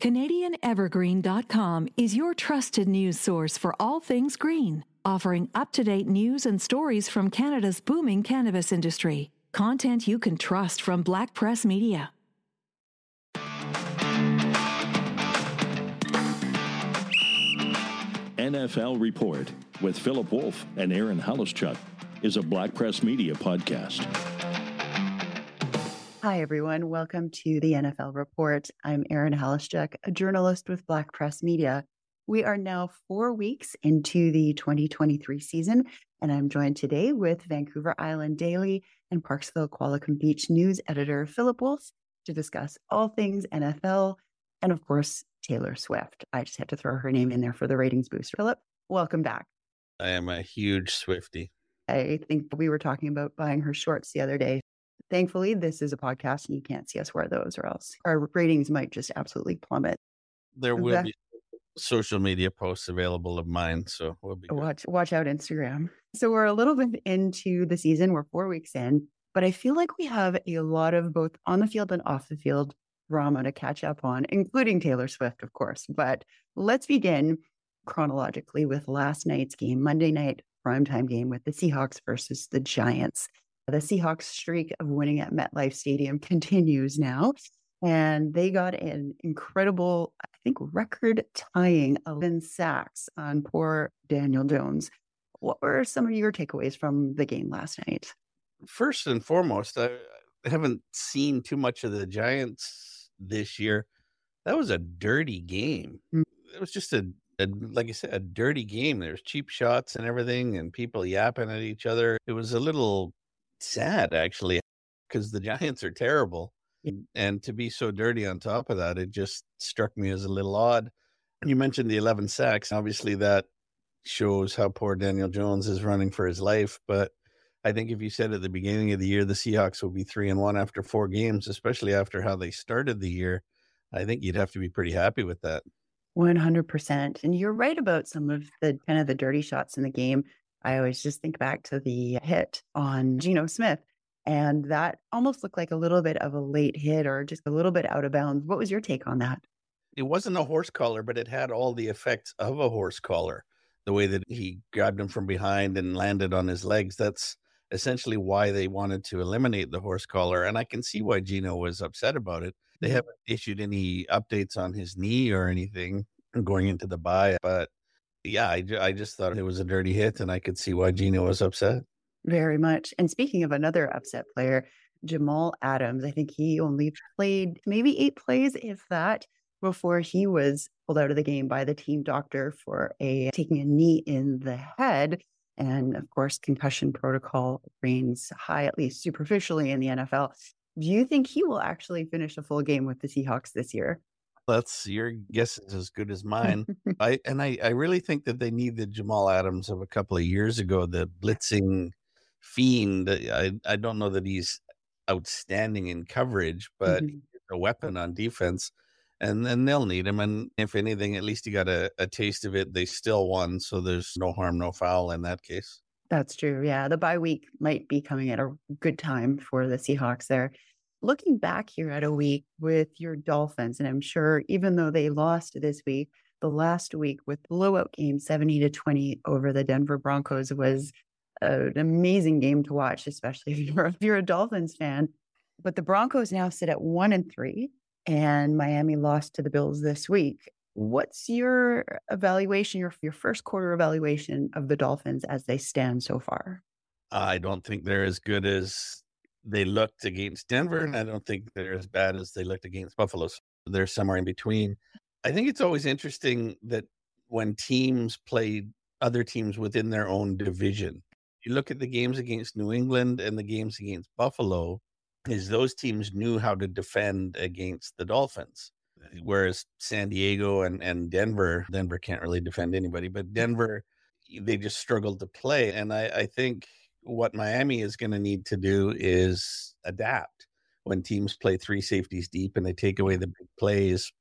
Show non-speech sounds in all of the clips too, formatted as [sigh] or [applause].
CanadianEvergreen.com is your trusted news source for all things green, offering up to date news and stories from Canada's booming cannabis industry. Content you can trust from Black Press Media. NFL Report with Philip Wolf and Erin Haluschak is a Black Press Media podcast. Hi, everyone. Welcome to the NFL Report. I'm Erin Haluschak, a journalist with Black Press Media. We are now four weeks into the 2023 season, and I'm joined today with Vancouver Island Daily and Parksville Qualicum Beach news editor Philip Wolf to discuss all things NFL and, of course, Taylor Swift. I just had to throw her name in there for the ratings boost. Philip, welcome back. I am a huge Swifty. I think we were talking about buying her shorts the other day. Thankfully, this is a podcast and you can't see us wear those, or else our ratings might just absolutely plummet. There will be social media posts available of mine, so we'll be good. watch watch out Instagram. So we're a little bit into the season. We're four weeks in, but I feel like we have a lot of both on the field and off the field drama to catch up on, including Taylor Swift, of course. But let's begin chronologically with last night's game, Monday night primetime game with the Seahawks versus the Giants. The Seahawks streak of winning at MetLife Stadium [laughs] continues now. And they got an incredible, I think, record tying 11 sacks on poor Daniel Jones. What were some of your takeaways from the game last night? First and foremost, I haven't seen too much of the Giants this year. That was a dirty game. Mm. It was just a, a, like I said, a dirty game. There's cheap shots and everything, and people yapping at each other. It was a little sad actually because the Giants are terrible. And to be so dirty on top of that, it just struck me as a little odd. You mentioned the 11 sacks. Obviously, that shows how poor Daniel Jones is running for his life. But I think if you said at the beginning of the year the Seahawks will be three and one after four games, especially after how they started the year, I think you'd have to be pretty happy with that. 100%. And you're right about some of the kind of the dirty shots in the game. I always just think back to the hit on Geno Smith. And that almost looked like a little bit of a late hit or just a little bit out of bounds. What was your take on that? It wasn't a horse collar, but it had all the effects of a horse collar. The way that he grabbed him from behind and landed on his legs. That's essentially why they wanted to eliminate the horse collar. And I can see why Geno was upset about it. They mm-hmm. haven't issued any updates on his knee or anything going into the bye, but yeah, I, I just thought it was a dirty hit, and I could see why Geno was upset. Very much. And speaking of another upset player, Jamal Adams, I think he only played maybe eight plays, if that, before he was pulled out of the game by the team doctor for a taking a knee in the head. And of course, concussion protocol reigns high, at least superficially in the NFL. Do you think he will actually finish a full game with the Seahawks this year? That's your guess is as good as [laughs] mine. I and I, I really think that they need the Jamal Adams of a couple of years ago, the blitzing fiend. I I don't know that he's outstanding in coverage, but mm-hmm. a weapon on defense. And then they'll need him. And if anything, at least he got a, a taste of it. They still won, so there's no harm, no foul in that case. That's true. Yeah, the bye week might be coming at a good time for the Seahawks there looking back here at a week with your Dolphins, and I'm sure even though they lost this week, the last week with blowout game 70 to 20 over the Denver Broncos was an amazing game to watch, especially [laughs] if you're, if you're a Dolphins fan. But the Broncos now sit at one and three, and Miami lost to the Bills this week. What's your evaluation, your, your first quarter evaluation of the Dolphins as they stand so far? I don't think they're as good as they looked against Denver, and I don't think they're as bad as they looked against Buffalo. So they're somewhere in between. I think it's always interesting that when teams play other teams within their own division, you look at the games against New England and the games against Buffalo, is those teams knew how to defend against the Dolphins. Whereas San Diego and, and Denver, Denver can't really defend anybody, but mm. Denver, they just struggled to play. And I, I think what Miami is going to need to do is adapt. When teams play three safeties deep and they take away the big plays,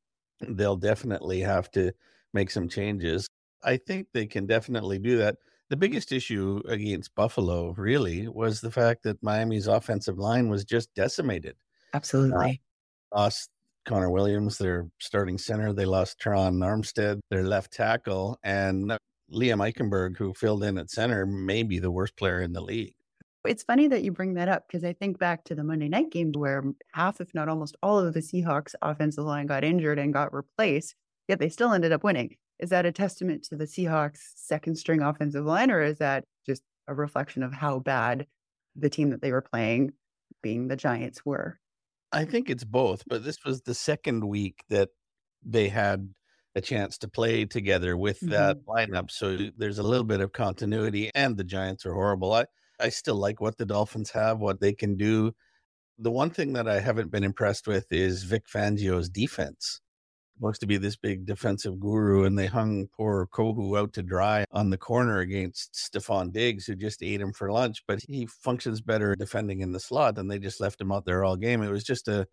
they'll definitely have to make some changes. I think they can definitely do that. The biggest issue against Buffalo really was the fact that Miami's offensive line was just decimated. Absolutely. Uh, lost Connor Williams, their starting center. They lost Terron Armstead, their left tackle, and Liam Eichenberg, who filled in at center, may be the worst player in the league. It's funny that you bring that up because I think back to the Monday night game where half, if not almost all of the Seahawks offensive line got injured and got replaced, yet they still ended up winning. Is that a testament to the Seahawks' second string offensive line, or is that just a reflection of how bad the team that they were playing, being the Giants, were? I think it's both, but this was the second week that they had a chance to play together with mm-hmm. that lineup. So there's a little bit of continuity, and the Giants are horrible. I, I still like what the Dolphins have, what they can do. The one thing that I haven't been impressed with is Vic Fangio's defense. Supposed to be this big defensive guru, and they hung poor Kohou out to dry on the corner against Stefon Diggs, who just ate him for lunch. But he functions better defending in the slot, and they just left him out there all game. It was just a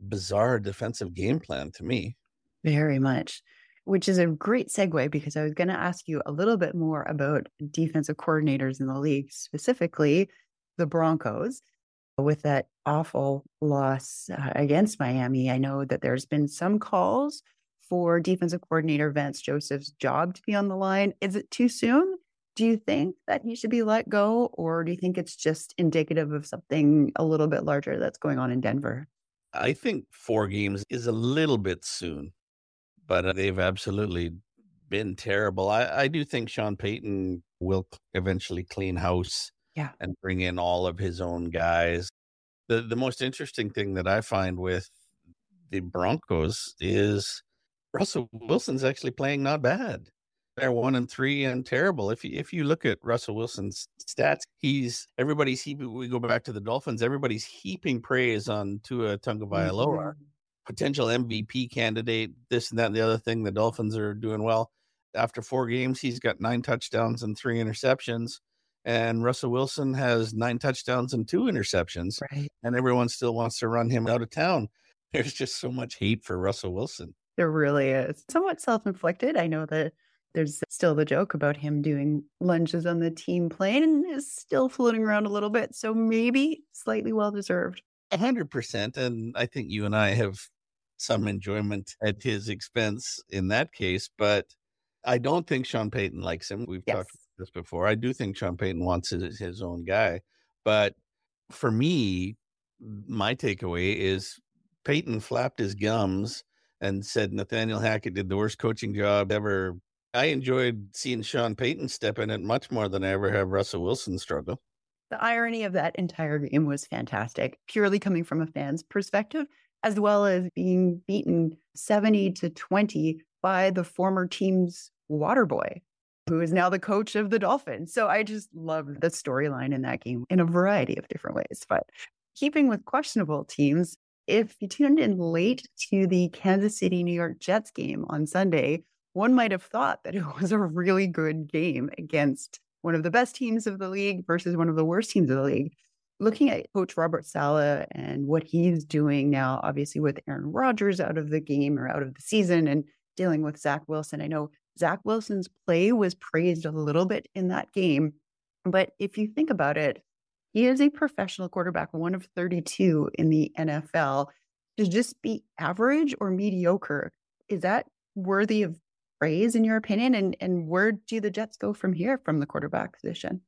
bizarre defensive game plan to me. Very much which is a great segue because I was going to ask you a little bit more about defensive coordinators in the league, specifically the Broncos. With that awful loss uh, against Miami, I know that there's been some calls for defensive coordinator Vance Joseph's job to be on the line. Is it too soon? Do you think that he should be let go, or do you think it's just indicative of something a little bit larger that's going on in Denver? I think four games is a little bit soon but uh, they've absolutely been terrible. I, I do think Sean Payton will eventually clean house yeah. and bring in all of his own guys. The the most interesting thing that I find with the Broncos is Russell Wilson's actually playing not bad. They're one and three and terrible. If you if you look at Russell Wilson's stats, he's everybody's heaping. We go back to the Dolphins. Everybody's heaping praise on Tua Tagovailoa. Mm-hmm potential MVP candidate, this and that and the other thing. The Dolphins are doing well. After four games, he's got nine touchdowns and three interceptions. And Russell Wilson has nine touchdowns and two interceptions. Right. And everyone still wants to run him out of town. [laughs] There's just so much hate for Russell Wilson. There really is. Somewhat self inflicted. I know that there's still the joke about him doing lunges on the team plane and is still floating around a little bit. So maybe slightly well deserved. A hundred percent. And I think you and I have some enjoyment at his expense in that case. But I don't think Sean Payton likes him. We've yes. talked about this before. I do think Sean Payton wants his, his own guy. But for me, my takeaway is Payton flapped his gums and said Nathaniel Hackett did the worst coaching job ever. I enjoyed seeing Sean Payton step in it much more than I ever have Russell Wilson struggle. The irony of that entire game was fantastic, purely coming from a fan's perspective, as well as being beaten 70 to 20 by the former team's water boy, who is now the coach of the Dolphins. So I just love the storyline in that game in a variety of different ways. But keeping with questionable teams, if you tuned in late to the Kansas City New York Jets game on Sunday, one might have thought that it [laughs] was a really good game against one of the best teams of the league versus one of the worst teams of the league. Looking at Coach Robert Saleh and what he's doing now, obviously with Aaron Rodgers out of the game or out of the season and dealing with Zach Wilson. I know Zach Wilson's play was praised a little bit in that game. But if you think about it, he is a professional quarterback, one of 32 in the NFL. To just be average or mediocre, is that worthy of praise in your opinion? And and where do the Jets go from here from the quarterback position?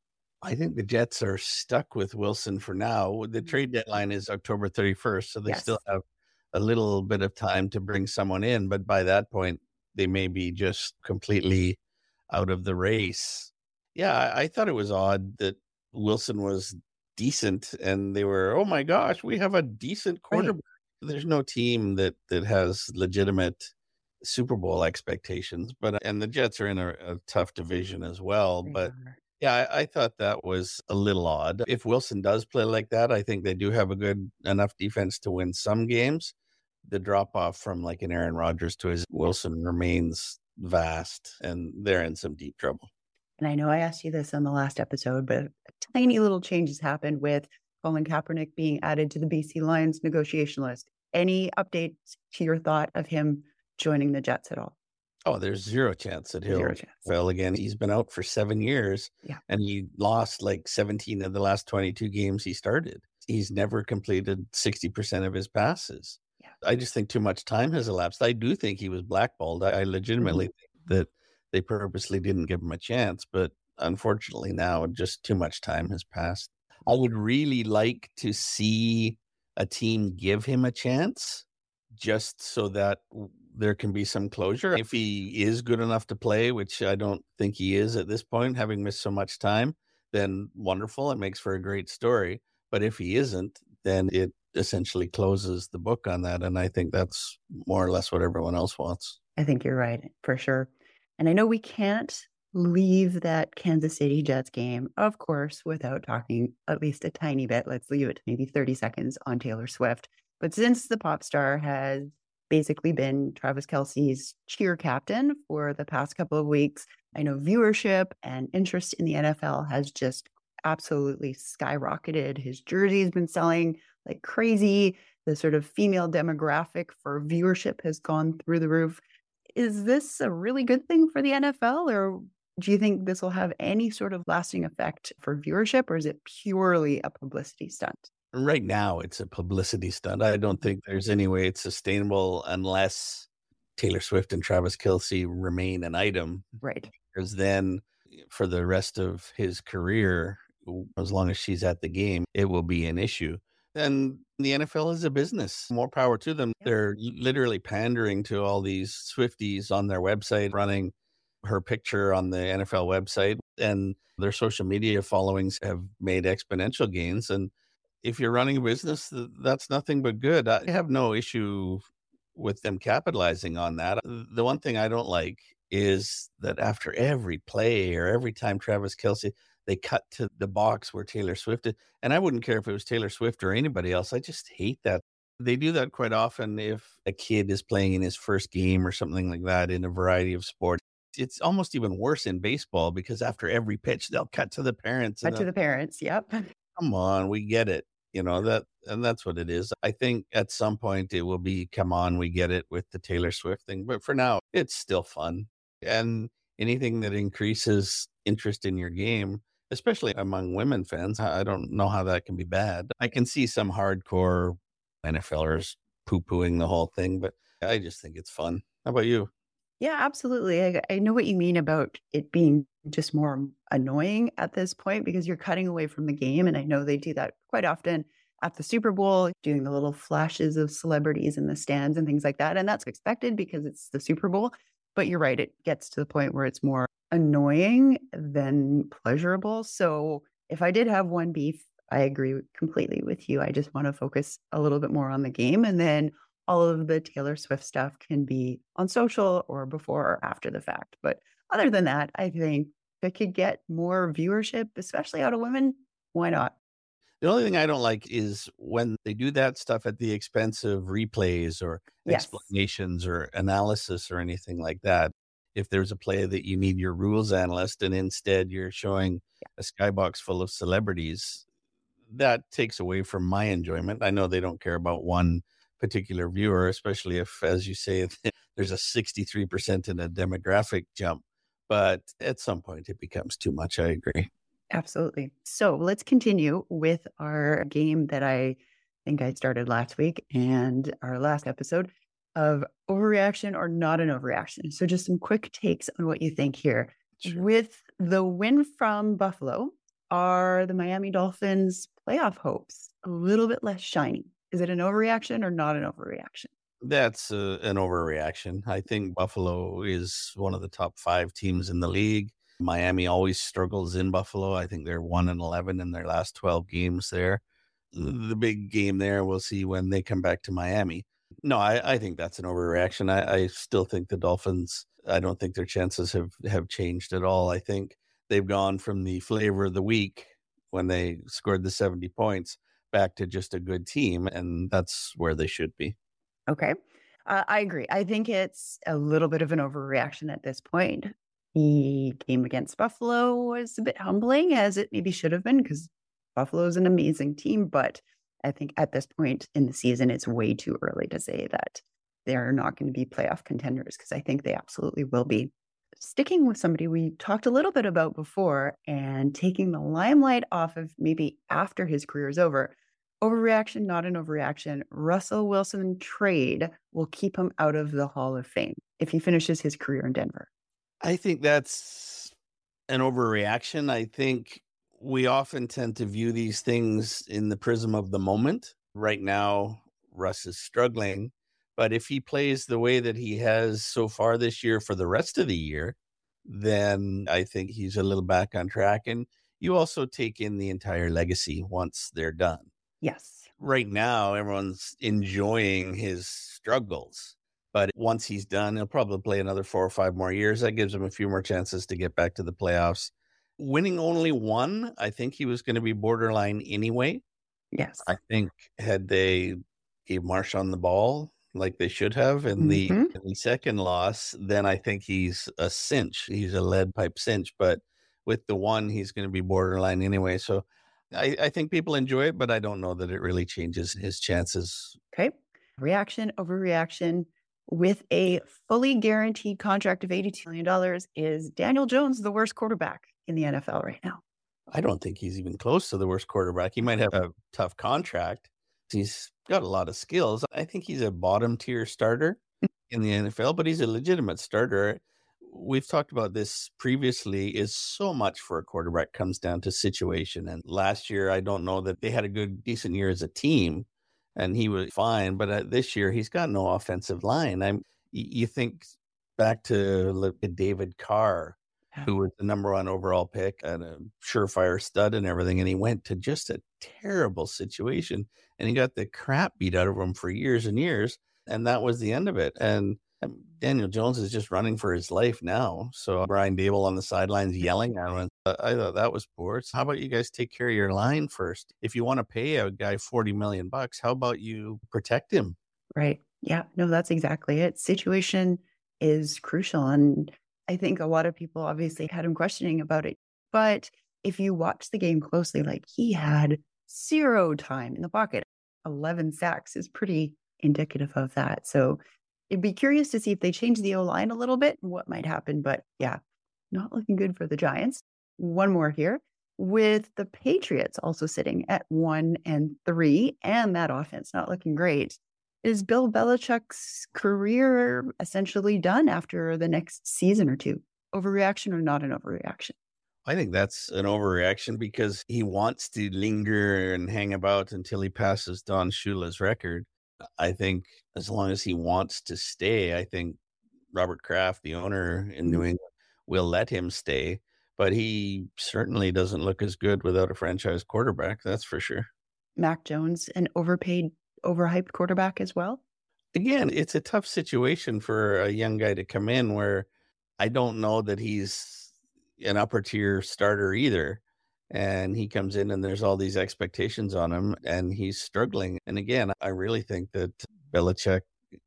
I think the Jets are stuck with Wilson for now. The mm-hmm. trade deadline is October 31st, so they yes. still have a little bit of time to bring someone in, but by that point they may be just completely out of the race. Yeah, I, I thought it was odd that Wilson was decent and they were, oh my gosh, we have a decent quarterback. Right. There's no team that that has legitimate Super Bowl expectations. But and the Jets are in a, a tough division as well. They but are. Yeah, I, I, thought that was a little odd. If Wilson does play like that, I think they do have a good enough defense to win some games. The drop off from like an Aaron Rodgers to his Wilson remains vast, and they're in some deep trouble. And I know I asked you this on the last episode, but tiny little changes happened with Colin Kaepernick being added to the BC Lions negotiation list. Any updates to your thought of him joining the Jets at all? Oh, there's zero chance that he'll chance. fail again. He's been out for seven years, yeah, and he lost like 17 of the last 22 games he started. He's never completed 60 percent of his passes. Yeah. I just think too much time has elapsed. I do think he was blackballed. I, I legitimately mm-hmm. think that they purposely didn't give him a chance, but unfortunately now just too much time has passed. I would really like to see a team give him a chance just so that there can be some closure. If he is good enough to play, which I don't think he is at this point, having missed so much time, then wonderful. It makes for a great story. But if he isn't, then it essentially closes the book on that. And I think that's more or less what everyone else wants. I think you're right, for sure. And I know we can't leave that Kansas City Jets game, of course, without talking at least a tiny bit. Let's leave it maybe 30 seconds on Taylor Swift. But since the pop star has basically been Travis Kelce's cheer captain for the past couple of weeks, I know viewership and interest in the NFL has just absolutely skyrocketed. His jersey has been selling like crazy. The sort of female demographic for viewership has gone through the roof. Is this a really good thing for the NFL, or do you think this will have any sort of lasting effect for viewership, or is it purely a publicity stunt? Right now, it's a publicity stunt. I don't think there's any way it's sustainable unless Taylor Swift and Travis Kelce remain an item. Right. Because then eh, for the rest of his career, as long as she's at the game, it will be an issue. And the NFL is a business. More power to them. They're literally pandering to all these Swifties on their website, running her picture on the NFL website, and their social media followings have made exponential gains. And if you're running a business, that's nothing but good. I have no issue with them capitalizing on that. The one thing I don't like is that after every play or every time Travis Kelce, they cut to the box where Taylor Swift is. And I wouldn't care if it was Taylor Swift or anybody else. I just hate that. They do that quite often if a kid is playing in his first game or something like that in a variety of sports it's almost even worse in baseball because after every pitch they'll cut to the parents. Cut to the parents. Yep. Come on, we get it. You know that, and that's what it is. I think at some point it will be, come on, we get it with the Taylor Swift thing. But for now, it's still fun, and anything that increases interest in your game, especially among women fans, I don't know how that can be bad. I can see some hardcore NFLers poo pooing the whole thing, but I just think it's fun. How about you? Yeah, absolutely. I, I know what you mean about it being just more annoying at this point because you're cutting away from the game. And I know they do that quite often at the Super Bowl, doing the little flashes of celebrities in the stands and things like that. And that's expected because it's the Super Bowl. But you're right, it gets to the point where it's more annoying than pleasurable. So if I did have one beef, I agree completely with you. I just want to focus a little bit more on the game. And then all of the Taylor Swift stuff can be on social or before or after the fact. But other than that, I think if it could get more viewership, especially out of women, why not? The only thing I don't like is when they do that stuff at the expense of replays or yes. explanations or analysis or anything like that. If there's a play that you need your rules analyst and instead you're showing yeah. a skybox full of celebrities, that takes away from my enjoyment. I know they don't care about one particular viewer, especially if, as you say, [laughs] there's a 63% in a demographic jump. But at some point, it becomes too much. I agree. Absolutely. So let's continue with our game that I think I started last week and our last episode of overreaction or not an overreaction. So, just some quick takes on what you think here. Sure. With the win from Buffalo, are the Miami Dolphins playoff hopes a little bit less shiny? Is it an overreaction or not an overreaction? That's uh, an overreaction. I think Buffalo is one of the top five teams in the league. Miami always struggles in Buffalo. I think they're one and eleven in their last twelve games there. The big game there, we'll see when they come back to Miami. No, I, I think that's an overreaction. I, I still think the Dolphins. I don't think their chances have have changed at all. I think they've gone from the flavor of the week when they scored the seventy points back to just a good team, and that's where they should be. Okay. Uh, I agree. I think it's a little bit of an overreaction at this point. The game against Buffalo was a bit humbling, as it maybe should have been, because Buffalo is an amazing team. But I think at this point in the season, it's way too early to say that they're not going to be playoff contenders, because I think they absolutely will be. Sticking with somebody we talked a little bit about before and taking the limelight off of maybe after his career is over, Overreaction, not an overreaction. Russell Wilson trade will keep him out of the Hall of Fame if he finishes his career in Denver. I think that's an overreaction. I think we often tend to view these things in the prism of the moment. Right now, Russ is struggling, but if he plays the way that he has so far this year for the rest of the year, then I think he's a little back on track. And you also take in the entire legacy once they're done. Yes. Right now, everyone's enjoying his struggles. But once he's done, he'll probably play another four or five more years. That gives him a few more chances to get back to the playoffs. Winning only one, I think he was going to be borderline anyway. Yes. I think had they gave Marshawn the ball like they should have in the, Mhm. in the second loss, then I think he's a cinch. He's a lead pipe cinch. But with the one, he's going to be borderline anyway. So I, I think people enjoy it, but I don't know that it really changes his chances. Okay. Reaction, overreaction. With a fully guaranteed contract of $82 million, is Daniel Jones the worst quarterback in the NFL right now? I don't think he's even close to the worst quarterback. He might have a tough contract. He's got a lot of skills. I think he's a bottom tier starter in the NFL, but he's a legitimate starter. We've talked about this previously is so much for a quarterback comes down to situation. And last year, I don't know that they had a good, decent year as a team and he was fine. But uh, this year, he's got no offensive line. I'm, you think back to look at David Carr, who was the number one overall pick and a surefire stud and everything. And he went to just a terrible situation and he got the crap beat out of him for years and years. And that was the end of it. And Daniel Jones is just running for his life now. So Brian Daboll on the sidelines yelling at him. Uh, I thought that was poor. So how about you guys take care of your line first? If you want to pay a guy 40 million bucks, how about you protect him? Right. Yeah. No, that's exactly it. Situation is crucial. And I think a lot of people obviously had him questioning about it. But if you watch the game closely, like he had zero time in the pocket, 11 sacks is pretty indicative of that. So be curious to see if they change the O line a little bit and what might happen. But yeah, not looking good for the Giants. One more here with the Patriots also sitting at one and three, and that offense not looking great. Is Bill Belichick's career essentially done after the next season or two? Overreaction or not an overreaction? I think that's an overreaction because he wants to linger and hang about until he passes Don Shula's record. I think as long as he wants to stay, I think Robert Kraft, the owner in New Mhm. England, will let him stay. But he certainly doesn't look as good without a franchise quarterback. That's for sure. Mac Jones, an overpaid, overhyped quarterback as well. Again, it's a tough situation for a young guy to come in where I don't know that he's an upper tier starter either. And he comes in and there's all these expectations on him and he's struggling. And again, I really think that Belichick,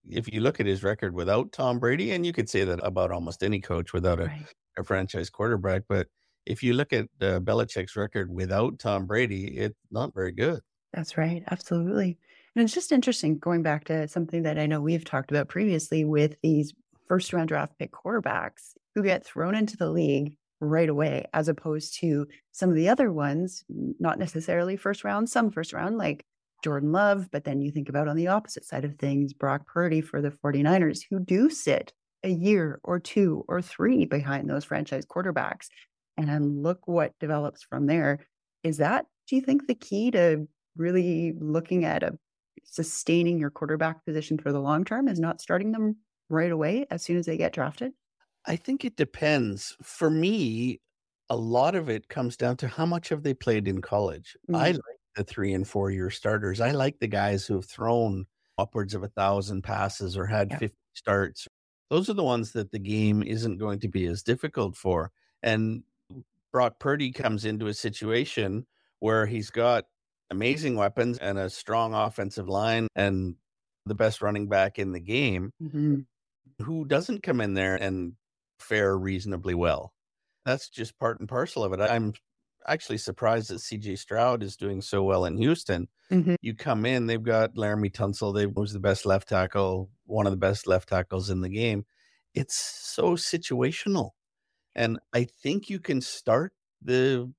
if you look at his record without Tom Brady, and you could say that about almost any coach without a, Right. a franchise quarterback, but if you look at uh, Belichick's record without Tom Brady, it's not very good. That's right. Absolutely. And it's just interesting going back to something that I know we've talked about previously with these first round draft pick quarterbacks who get thrown into the league right away, as opposed to some of the other ones, not necessarily first round, some first round, like Jordan Love. But then you think about on the opposite side of things, Brock Purdy for the 49ers, who do sit a year or two or three behind those franchise quarterbacks. And look what develops from there. Is that, do you think, the key to really looking at a sustaining your quarterback position for the long term is not starting them right away as soon as they get drafted? I think it depends. For me, a lot of it comes down to how much have they played in college. I Mhm. like the three and four year starters. I like the guys who have thrown upwards of a thousand passes or had Yeah. 50 starts. Those are the ones that the game isn't going to be as difficult for. And Brock Purdy comes into a situation where he's got amazing weapons and a strong offensive line and the best running back in the game Mhm. who doesn't come in there and fare reasonably well. That's just part and parcel of it. I'm actually surprised that CJ Stroud is doing so well in Houston. Mhm. You come in, they've got Laremy Tunsil, they was the best left tackle, one of the best left tackles in the game. It's so situational. And I think you can start the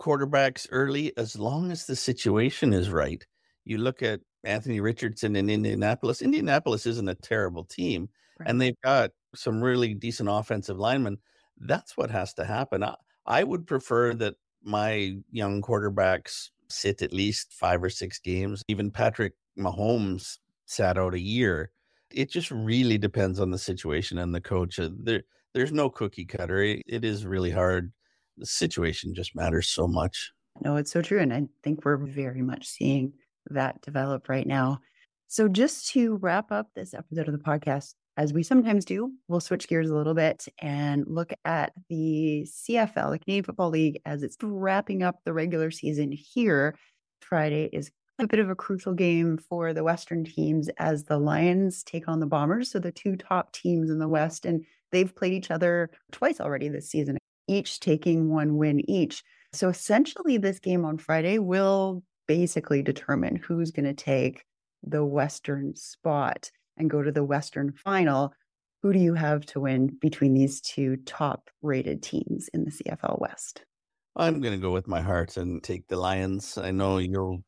quarterbacks early as long as the situation is right. You look at Anthony Richardson in Indianapolis. Indianapolis isn't a terrible team, right. and they've got some really decent offensive linemen. That's what has to happen. I, I would prefer that my young quarterbacks sit at least five or six games. Even Patrick Mahomes sat out a year. It just really depends on the situation and the coach. Uh, there, there's no cookie cutter. It is really hard. The situation just matters so much. No, it's so true. And I think we're very much seeing that develop right now. So, just to wrap up this episode of the podcast, as we sometimes do, we'll switch gears a little bit and look at the CFL, the Canadian Football League, as it's wrapping up the regular season here. Friday is a bit of a crucial game for the Western teams as the Lions take on the Bombers. So, the two top teams in the West, and they've played each other twice already this season, each taking one win each. So, essentially, this game on Friday will basically determine who's going to take the Western spot and go to the Western final. Who do you have to win between these two top rated teams in the CFL West? I'm going to go with my heart and take the Lions. I know you'll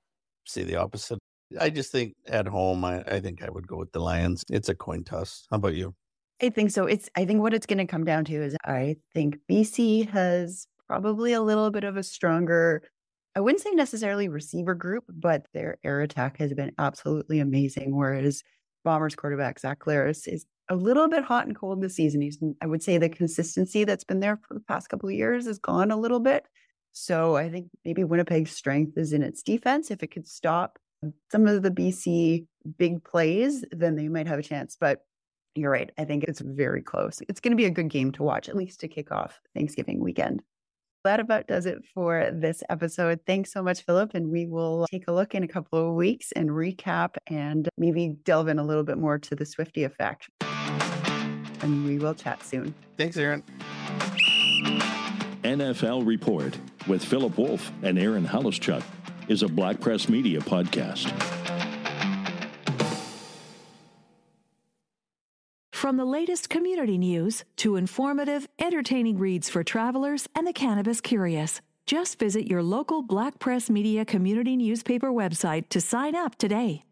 say the opposite. I just think at home, I, I think I would go with the Lions. It's a coin toss. How about you? I think so. It's I think what it's going to come down to is I think BC has probably a little bit of a stronger I wouldn't say necessarily receiver group, but their air attack has been absolutely amazing. Whereas Bombers quarterback Zach Collaros is a little bit hot and cold this season. He's, I would say, the consistency that's been there for the past couple of years is gone a little bit. So I think maybe Winnipeg's strength is in its defense. If it could stop some of the BC big plays, then they might have a chance. But you're right. I think it's very close. It's going to be a good game to watch, at least to kick off Thanksgiving weekend that about does it for this episode. Thanks so much, Philip. And we will take a look in a couple of weeks and recap and maybe delve in a little bit more to the Swifty effect. And we will chat soon. Thanks, Erin. NFL Report with Philip Wolf and Erin Haluschak is a Black Press Media podcast. From the latest community news to informative, entertaining reads for travelers and the cannabis curious, just visit your local Black Press Media community newspaper website to sign up today.